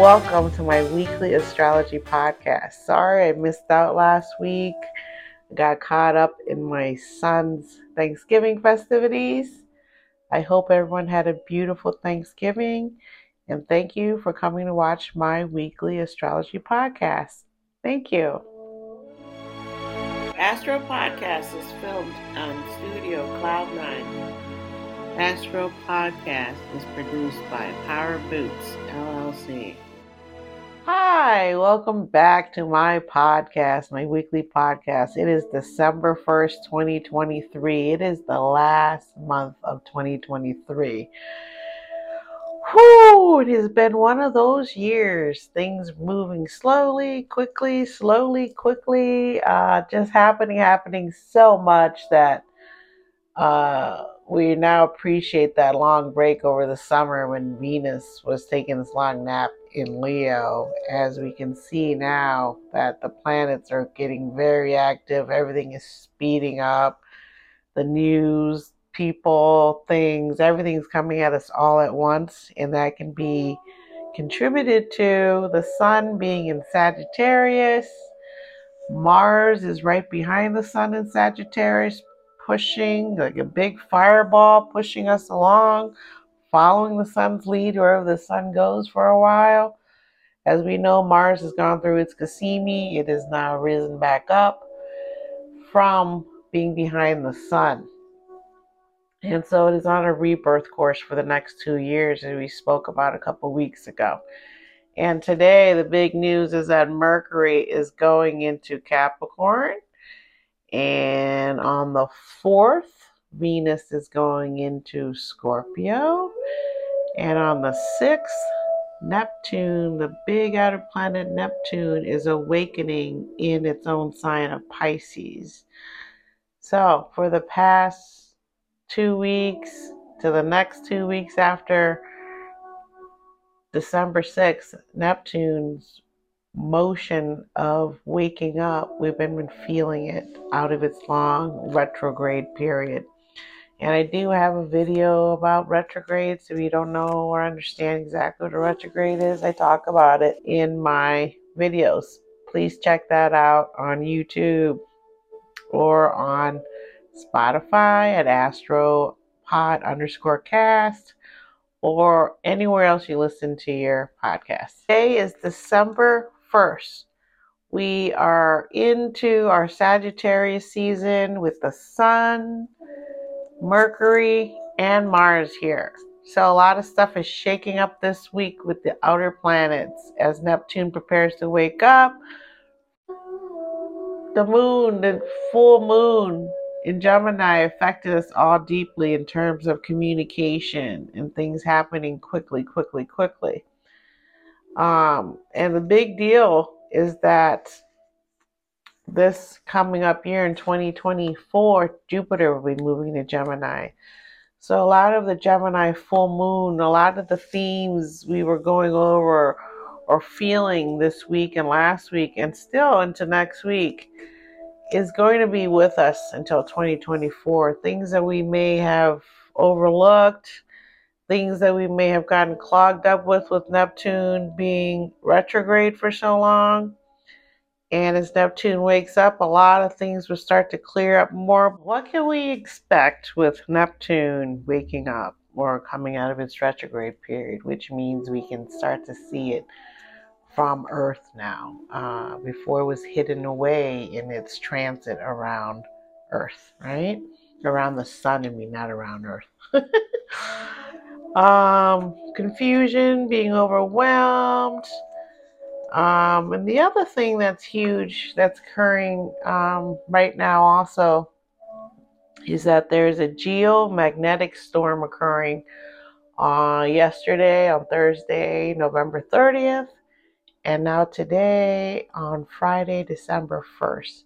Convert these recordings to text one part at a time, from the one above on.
welcome to my weekly astrology podcast. Sorry I missed out last week. I got caught up in my son's Thanksgiving festivities. I hope everyone had a beautiful Thanksgiving and thank you for coming to watch my weekly astrology podcast. Thank you. Astro Podcast is filmed on Studio Cloud9. Astro Podcast is produced by Power Boots LLC. Hi, welcome back to my podcast, my weekly podcast. It is December 1st, 2023. It is the last month of 2023. Whew, it has been one of those years. Things moving slowly, quickly, slowly, quickly, uh, just happening, happening so much that uh, we now appreciate that long break over the summer when Venus was taking this long nap in Leo. As we can see now that the planets are getting very active, everything is speeding up. The news, people, things, everything's coming at us all at once, and that can be contributed to the sun being in Sagittarius. Mars is right behind the sun in Sagittarius, pushing, like a big fireball pushing us along, following the sun's lead wherever the sun goes for a while. As we know, Mars has gone through its Cazimi. It has now risen back up from being behind the sun. And so it is on a rebirth course for the next two years, as we spoke about a couple weeks ago. And today, the big news is that Mercury is going into Capricorn and on the 4th, Venus is going into Scorpio. And on the 6th, Neptune, the big outer planet Neptune, is awakening in its own sign of Pisces. So, for the past two weeks to the next two weeks after December 6th, Neptune's motion of waking up, we've been feeling it out of its long retrograde period. And I do have a video about retrogrades. If you don't know or understand exactly what a retrograde is, I talk about it in my videos. Please check that out on YouTube or on Spotify at astropod underscore cast or anywhere else you listen to your podcast. Today is December 1st. We are into our Sagittarius season with the Sun, Mercury, and Mars here. So, a lot of stuff is shaking up this week with the outer planets as Neptune prepares to wake up. The moon, the full moon in Gemini affected us all deeply in terms of communication and things happening quickly, quickly, quickly. Um, and the big deal is that this coming up year in 2024, Jupiter will be moving to Gemini. So, a lot of the Gemini full moon, a lot of the themes we were going over or feeling this week and last week, and still into next week, is going to be with us until 2024. Things that we may have overlooked, things that we may have gotten clogged up with with Neptune being retrograde for so long. And as Neptune wakes up, a lot of things will start to clear up more. What can we expect with Neptune waking up or coming out of its retrograde period, which means we can start to see it from Earth now. Uh, before it was hidden away in its transit around Earth, right? Around the sun, I mean, not around Earth. um, confusion, being overwhelmed. Um, and the other thing that's huge that's occurring um, right now also is that there's a geomagnetic storm occurring uh, yesterday on Thursday, November 30th, and now today on Friday, December 1st.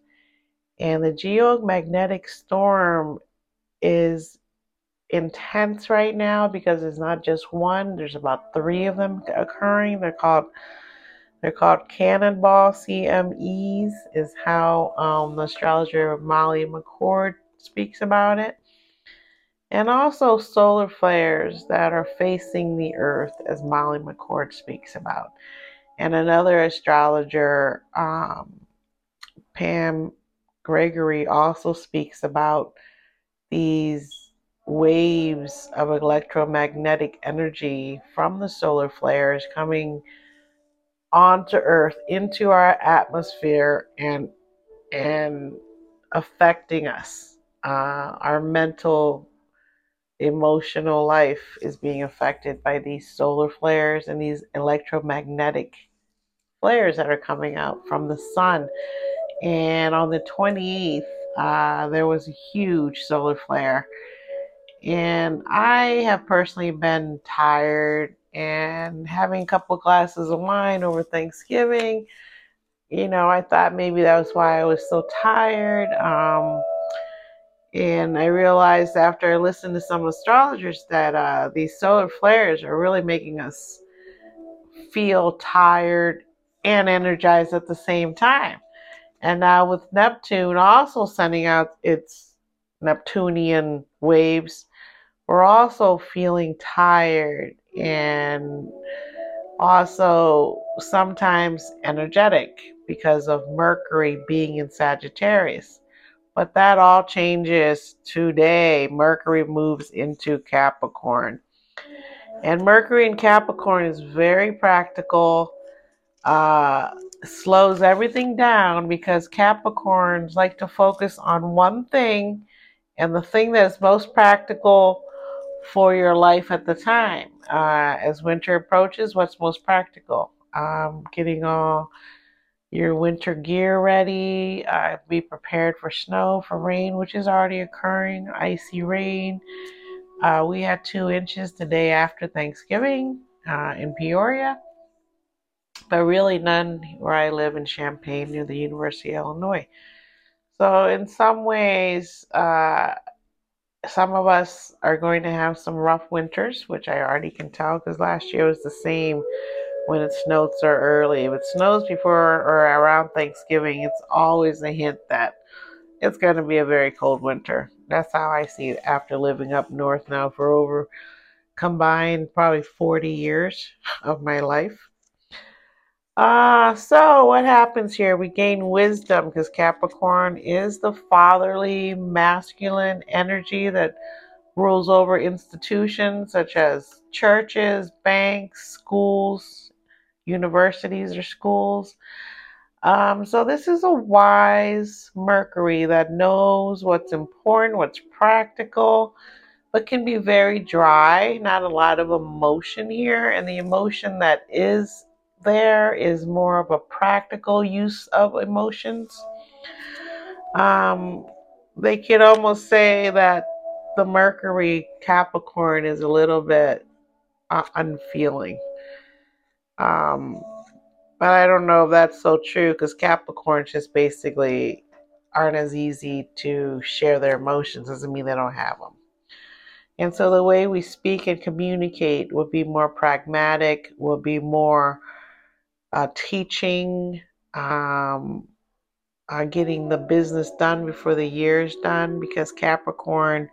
And the geomagnetic storm is intense right now because it's not just one, there's about three of them occurring. They're called they're called cannonball CMEs, is how um, the astrologer Molly McCord speaks about it. And also solar flares that are facing the earth, as Molly McCord speaks about. And another astrologer, um, Pam Gregory, also speaks about these waves of electromagnetic energy from the solar flares coming onto Earth into our atmosphere and and affecting us. Uh, our mental, emotional life is being affected by these solar flares and these electromagnetic flares that are coming out from the sun. And on the 28th, uh, there was a huge solar flare. And I have personally been tired and having a couple glasses of wine over Thanksgiving. You know, I thought maybe that was why I was so tired. Um, and I realized after I listened to some astrologers that uh, these solar flares are really making us feel tired and energized at the same time. And now with Neptune also sending out its Neptunian waves, we're also feeling tired and also sometimes energetic because of Mercury being in Sagittarius. But that all changes today. Mercury moves into Capricorn. And Mercury in Capricorn is very practical uh, slows everything down because Capricorns like to focus on one thing and the thing that's most practical for your life at the time. Uh, as winter approaches, what's most practical? Um, getting all your winter gear ready, uh, be prepared for snow, for rain, which is already occurring, icy rain. Uh, we had two inches the day after Thanksgiving uh, in Peoria but really none where I live in Champaign near the University of Illinois. So, in some ways, uh, some of us are going to have some rough winters, which I already can tell because last year was the same when it snowed so early. If it snows before or around Thanksgiving, it's always a hint that it's going to be a very cold winter. That's how I see it after living up north now for over combined probably 40 years of my life. Uh, so what happens here? We gain wisdom because Capricorn is the fatherly, masculine energy that rules over institutions such as churches, banks, schools, universities, or schools. Um, so this is a wise Mercury that knows what's important, what's practical, but can be very dry. Not a lot of emotion here, and the emotion that is there is more of a practical use of emotions. Um, they could almost say that the Mercury Capricorn is a little bit uh, unfeeling. Um, but I don't know if that's so true because Capricorns just basically aren't as easy to share their emotions. Doesn't mean they don't have them. And so the way we speak and communicate will be more pragmatic, will be more uh, teaching, um, uh, getting the business done before the year is done because Capricorn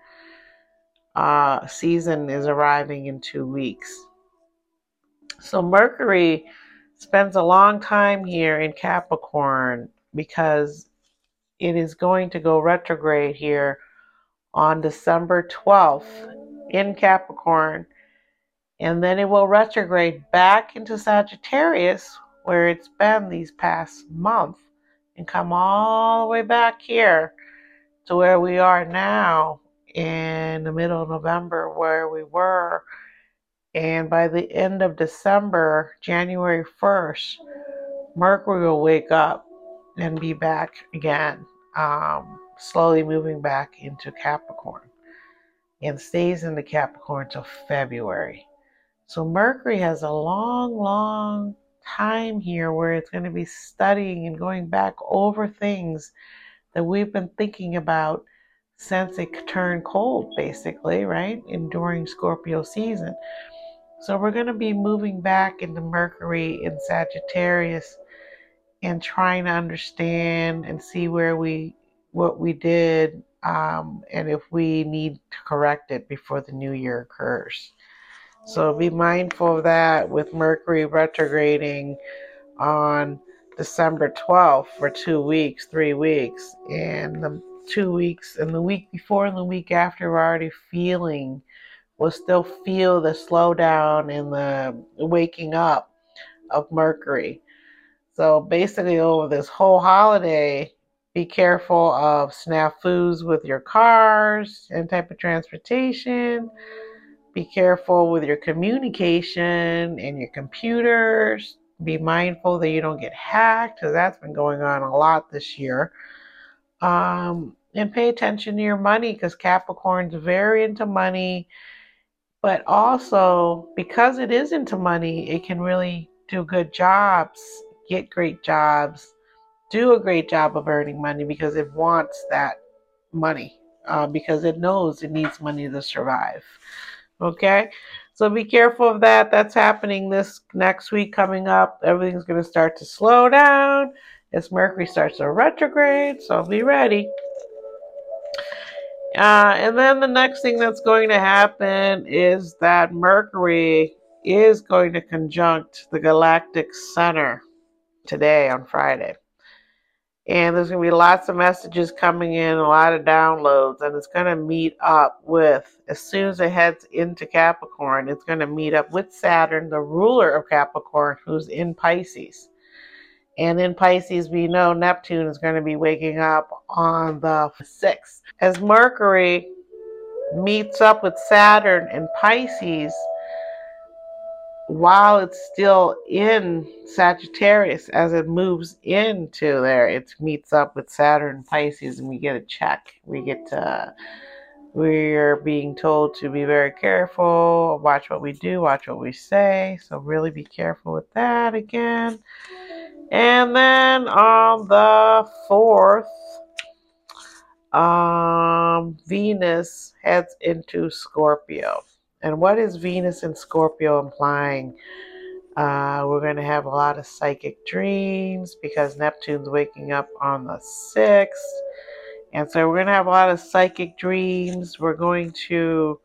uh, season is arriving in two weeks. So Mercury spends a long time here in Capricorn because it is going to go retrograde here on December 12th in Capricorn. And then it will retrograde back into Sagittarius, where it's been these past month and come all the way back here to where we are now in the middle of November where we were and by the end of December, January 1st, Mercury will wake up and be back again, um, slowly moving back into Capricorn and stays in the Capricorn till February. So Mercury has a long, long time here where it's going to be studying and going back over things that we've been thinking about since it turned cold, basically, right? And during Scorpio season. So we're going to be moving back into Mercury in Sagittarius and trying to understand and see where we what we did um, and if we need to correct it before the new year occurs. So be mindful of that with Mercury retrograding on December 12th for two weeks, three weeks. And the two weeks and the week before and the week after, we're already feeling, we'll still feel the slowdown and the waking up of Mercury. So basically, over this whole holiday, be careful of snafus with your cars and type of transportation. Be careful with your communication and your computers. Be mindful that you don't get hacked because that's been going on a lot this year. Um, and pay attention to your money because Capricorn's very into money. But also, because it is into money, it can really do good jobs, get great jobs, do a great job of earning money because it wants that money uh, because it knows it needs money to survive. Okay, so be careful of that. That's happening this next week coming up. Everything's going to start to slow down as Mercury starts to retrograde, so be ready. Uh, and then the next thing that's going to happen is that Mercury is going to conjunct the galactic center today on Friday. And there's going to be lots of messages coming in, a lot of downloads, and it's going to meet up with, as soon as it heads into Capricorn, it's going to meet up with Saturn, the ruler of Capricorn, who's in Pisces. And in Pisces, we know Neptune is going to be waking up on the 6th. As Mercury meets up with Saturn in Pisces, while it's still in Sagittarius, as it moves into there, it meets up with Saturn Pisces, and we get a check. We get to, we're being told to be very careful, watch what we do, watch what we say. So, really be careful with that again. And then on the 4th, um, Venus heads into Scorpio. And what is Venus in Scorpio implying? Uh, we're going to have a lot of psychic dreams because Neptune's waking up on the 6th. And so we're going to have a lot of psychic dreams. We're going to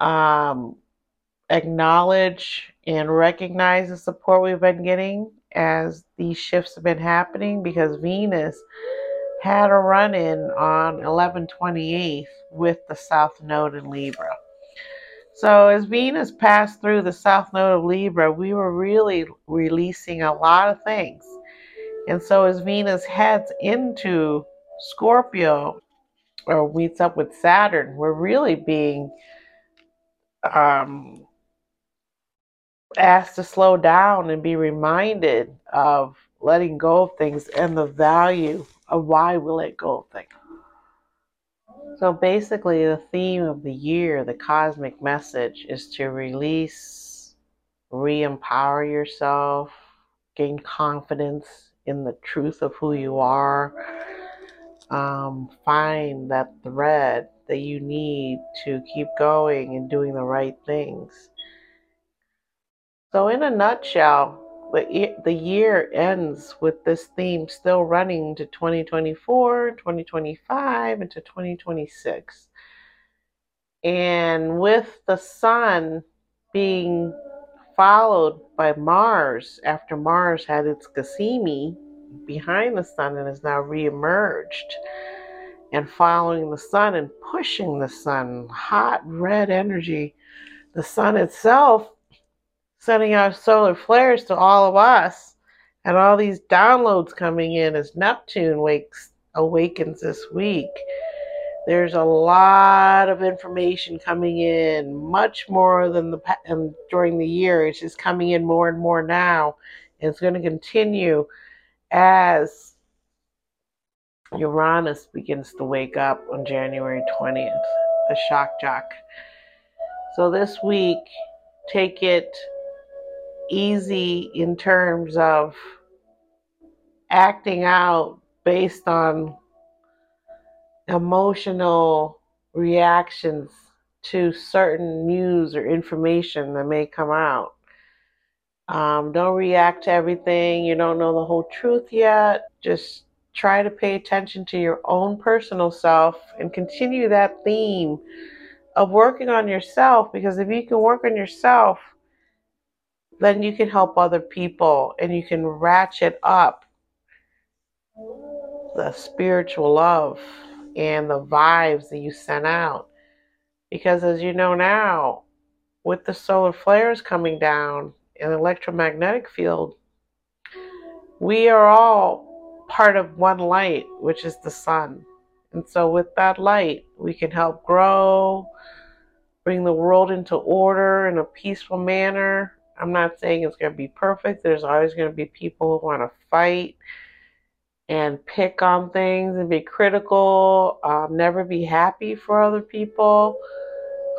um, acknowledge and recognize the support we've been getting as these shifts have been happening because Venus had a run in on 1128 with the South Node in Libra. So, as Venus passed through the South Node of Libra, we were really releasing a lot of things. And so, as Venus heads into Scorpio or meets up with Saturn, we're really being um, asked to slow down and be reminded of letting go of things and the value of why we let go of things. So basically, the theme of the year, the cosmic message, is to release, re empower yourself, gain confidence in the truth of who you are, um, find that thread that you need to keep going and doing the right things. So, in a nutshell, the year ends with this theme still running to 2024, 2025, and to 2026. And with the sun being followed by Mars after Mars had its Cazimi behind the sun and has now reemerged and following the sun and pushing the sun, hot red energy. The sun itself sending out solar flares to all of us and all these downloads coming in as Neptune wakes awakens this week. There's a lot of information coming in, much more than the during the year. It's just coming in more and more now, and it's going to continue as Uranus begins to wake up on January 20th, the shock jock. So this week, take it easy in terms of acting out based on emotional reactions to certain news or information that may come out. Um, don't react to everything. You don't know the whole truth yet. Just try to pay attention to your own personal self and continue that theme of working on yourself because if you can work on yourself, then you can help other people and you can ratchet up the spiritual love and the vibes that you send out. Because as you know now, with the solar flares coming down and electromagnetic field, we are all part of one light, which is the sun. And so, with that light, we can help grow, bring the world into order in a peaceful manner. I'm not saying it's going to be perfect. There's always going to be people who want to fight and pick on things and be critical, um, never be happy for other people.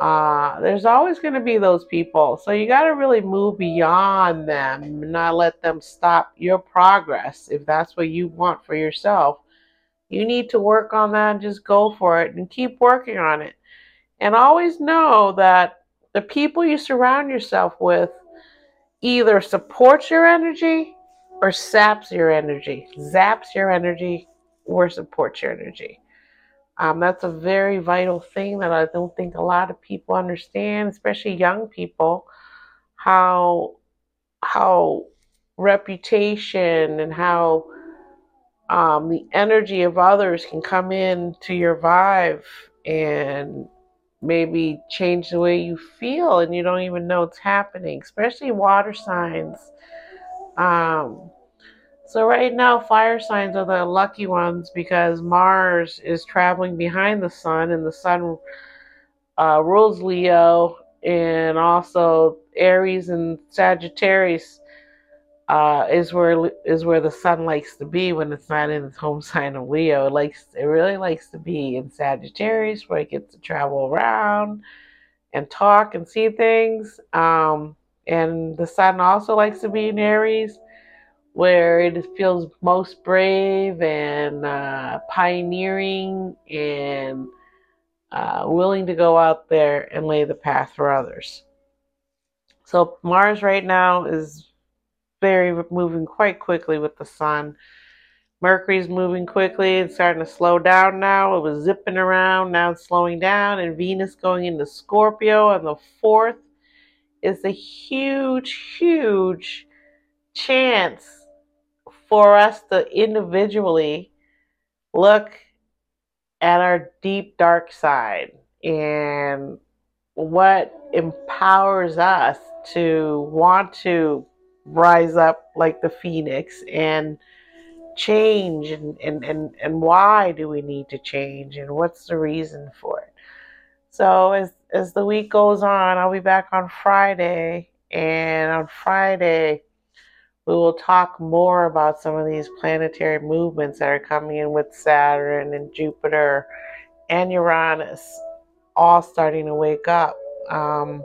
Uh, there's always going to be those people. So you got to really move beyond them and not let them stop your progress if that's what you want for yourself. You need to work on that and just go for it and keep working on it. And always know that the people you surround yourself with either supports your energy or saps your energy, zaps your energy, or supports your energy. Um, that's a very vital thing that I don't think a lot of people understand, especially young people, how how reputation and how um, the energy of others can come in to your vibe and maybe change the way you feel and you don't even know it's happening, especially water signs. Um, so right now, fire signs are the lucky ones because Mars is traveling behind the sun, and the sun uh, rules Leo, and also Aries and Sagittarius uh, is where is where the sun likes to be when it's not in its home sign of Leo. It likes it really likes to be in Sagittarius, where it gets to travel around and talk and see things. Um, and the sun also likes to be in Aries where it feels most brave and uh, pioneering and uh, willing to go out there and lay the path for others. So Mars right now is very moving quite quickly with the sun. Mercury's moving quickly and starting to slow down now. It was zipping around, now it's slowing down, and Venus going into Scorpio on the fourth is a huge, huge chance for us to individually look at our deep dark side and what empowers us to want to rise up like the phoenix and change and, and, and, and why do we need to change and what's the reason for it so as as the week goes on i'll be back on friday and on friday we will talk more about some of these planetary movements that are coming in with Saturn and Jupiter and Uranus all starting to wake up. Um,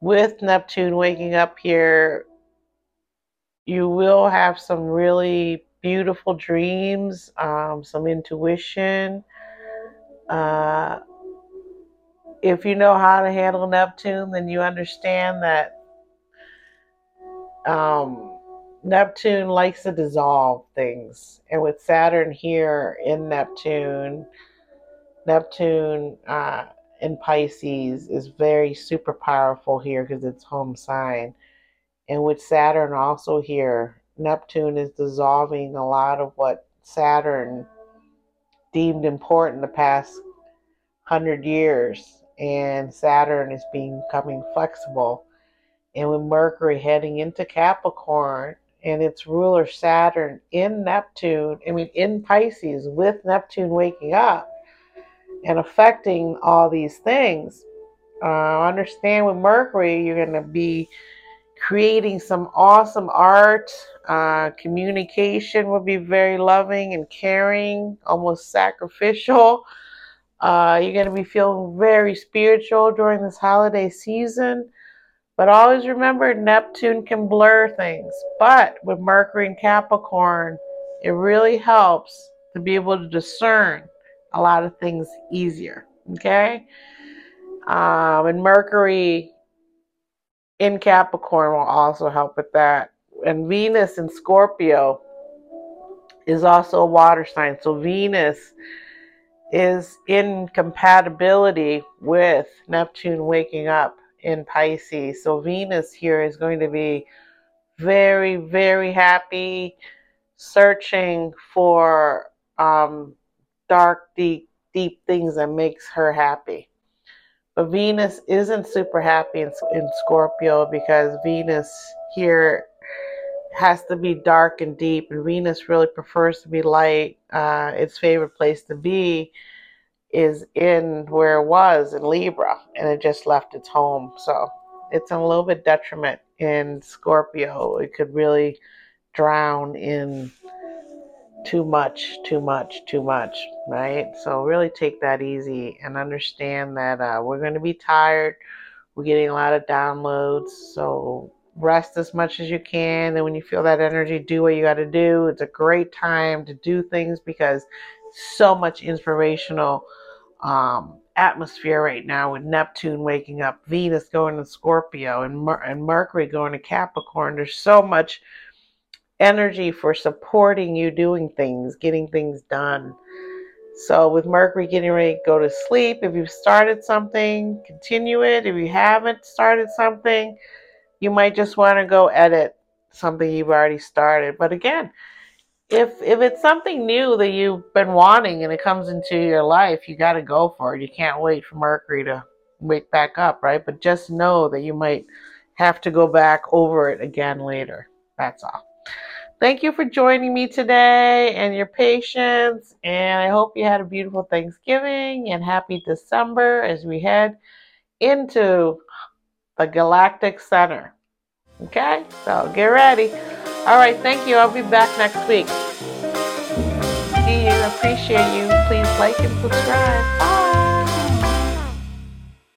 with Neptune waking up here, you will have some really beautiful dreams, um, some intuition. Uh, if you know how to handle Neptune, then you understand that um, Neptune likes to dissolve things. And with Saturn here in Neptune, Neptune uh, in Pisces is very super powerful here because it's home sign. And with Saturn also here, Neptune is dissolving a lot of what Saturn deemed important the past hundred years. And Saturn is becoming flexible and with Mercury heading into Capricorn and its ruler Saturn in Neptune, I mean, in Pisces, with Neptune waking up and affecting all these things. Uh, understand with Mercury, you're going to be creating some awesome art. Uh, communication will be very loving and caring, almost sacrificial. Uh, you're going to be feeling very spiritual during this holiday season. But always remember, Neptune can blur things. But with Mercury and Capricorn, it really helps to be able to discern a lot of things easier. Okay? Um, and Mercury in Capricorn will also help with that. And Venus in Scorpio is also a water sign. So Venus is in compatibility with Neptune waking up in Pisces. So Venus here is going to be very, very happy, searching for um, dark, deep, deep things that makes her happy. But Venus isn't super happy in, in Scorpio because Venus here has to be dark and deep, and Venus really prefers to be light. Uh, its favorite place to be is in where it was in Libra, and it just left its home. So it's a little bit detriment in Scorpio. It could really drown in too much, too much, too much, right? So really take that easy and understand that uh, we're going to be tired. We're getting a lot of downloads, so rest as much as you can. And when you feel that energy, do what you got to do. It's a great time to do things because so much inspirational um, atmosphere right now with Neptune waking up, Venus going to Scorpio, and, Mer- and Mercury going to Capricorn. There's so much energy for supporting you doing things, getting things done. So, with Mercury getting ready to go to sleep, if you've started something, continue it. If you haven't started something, you might just want to go edit something you've already started. But again, if if it's something new that you've been wanting and it comes into your life, you got to go for it. You can't wait for Mercury to wake back up, right? But just know that you might have to go back over it again later. That's all. Thank you for joining me today and your patience. And I hope you had a beautiful Thanksgiving and happy December as we head into the Galactic Center. Okay, so get ready. All right, thank you. I'll be back next week. See you. Appreciate you. Please like and subscribe. Bye.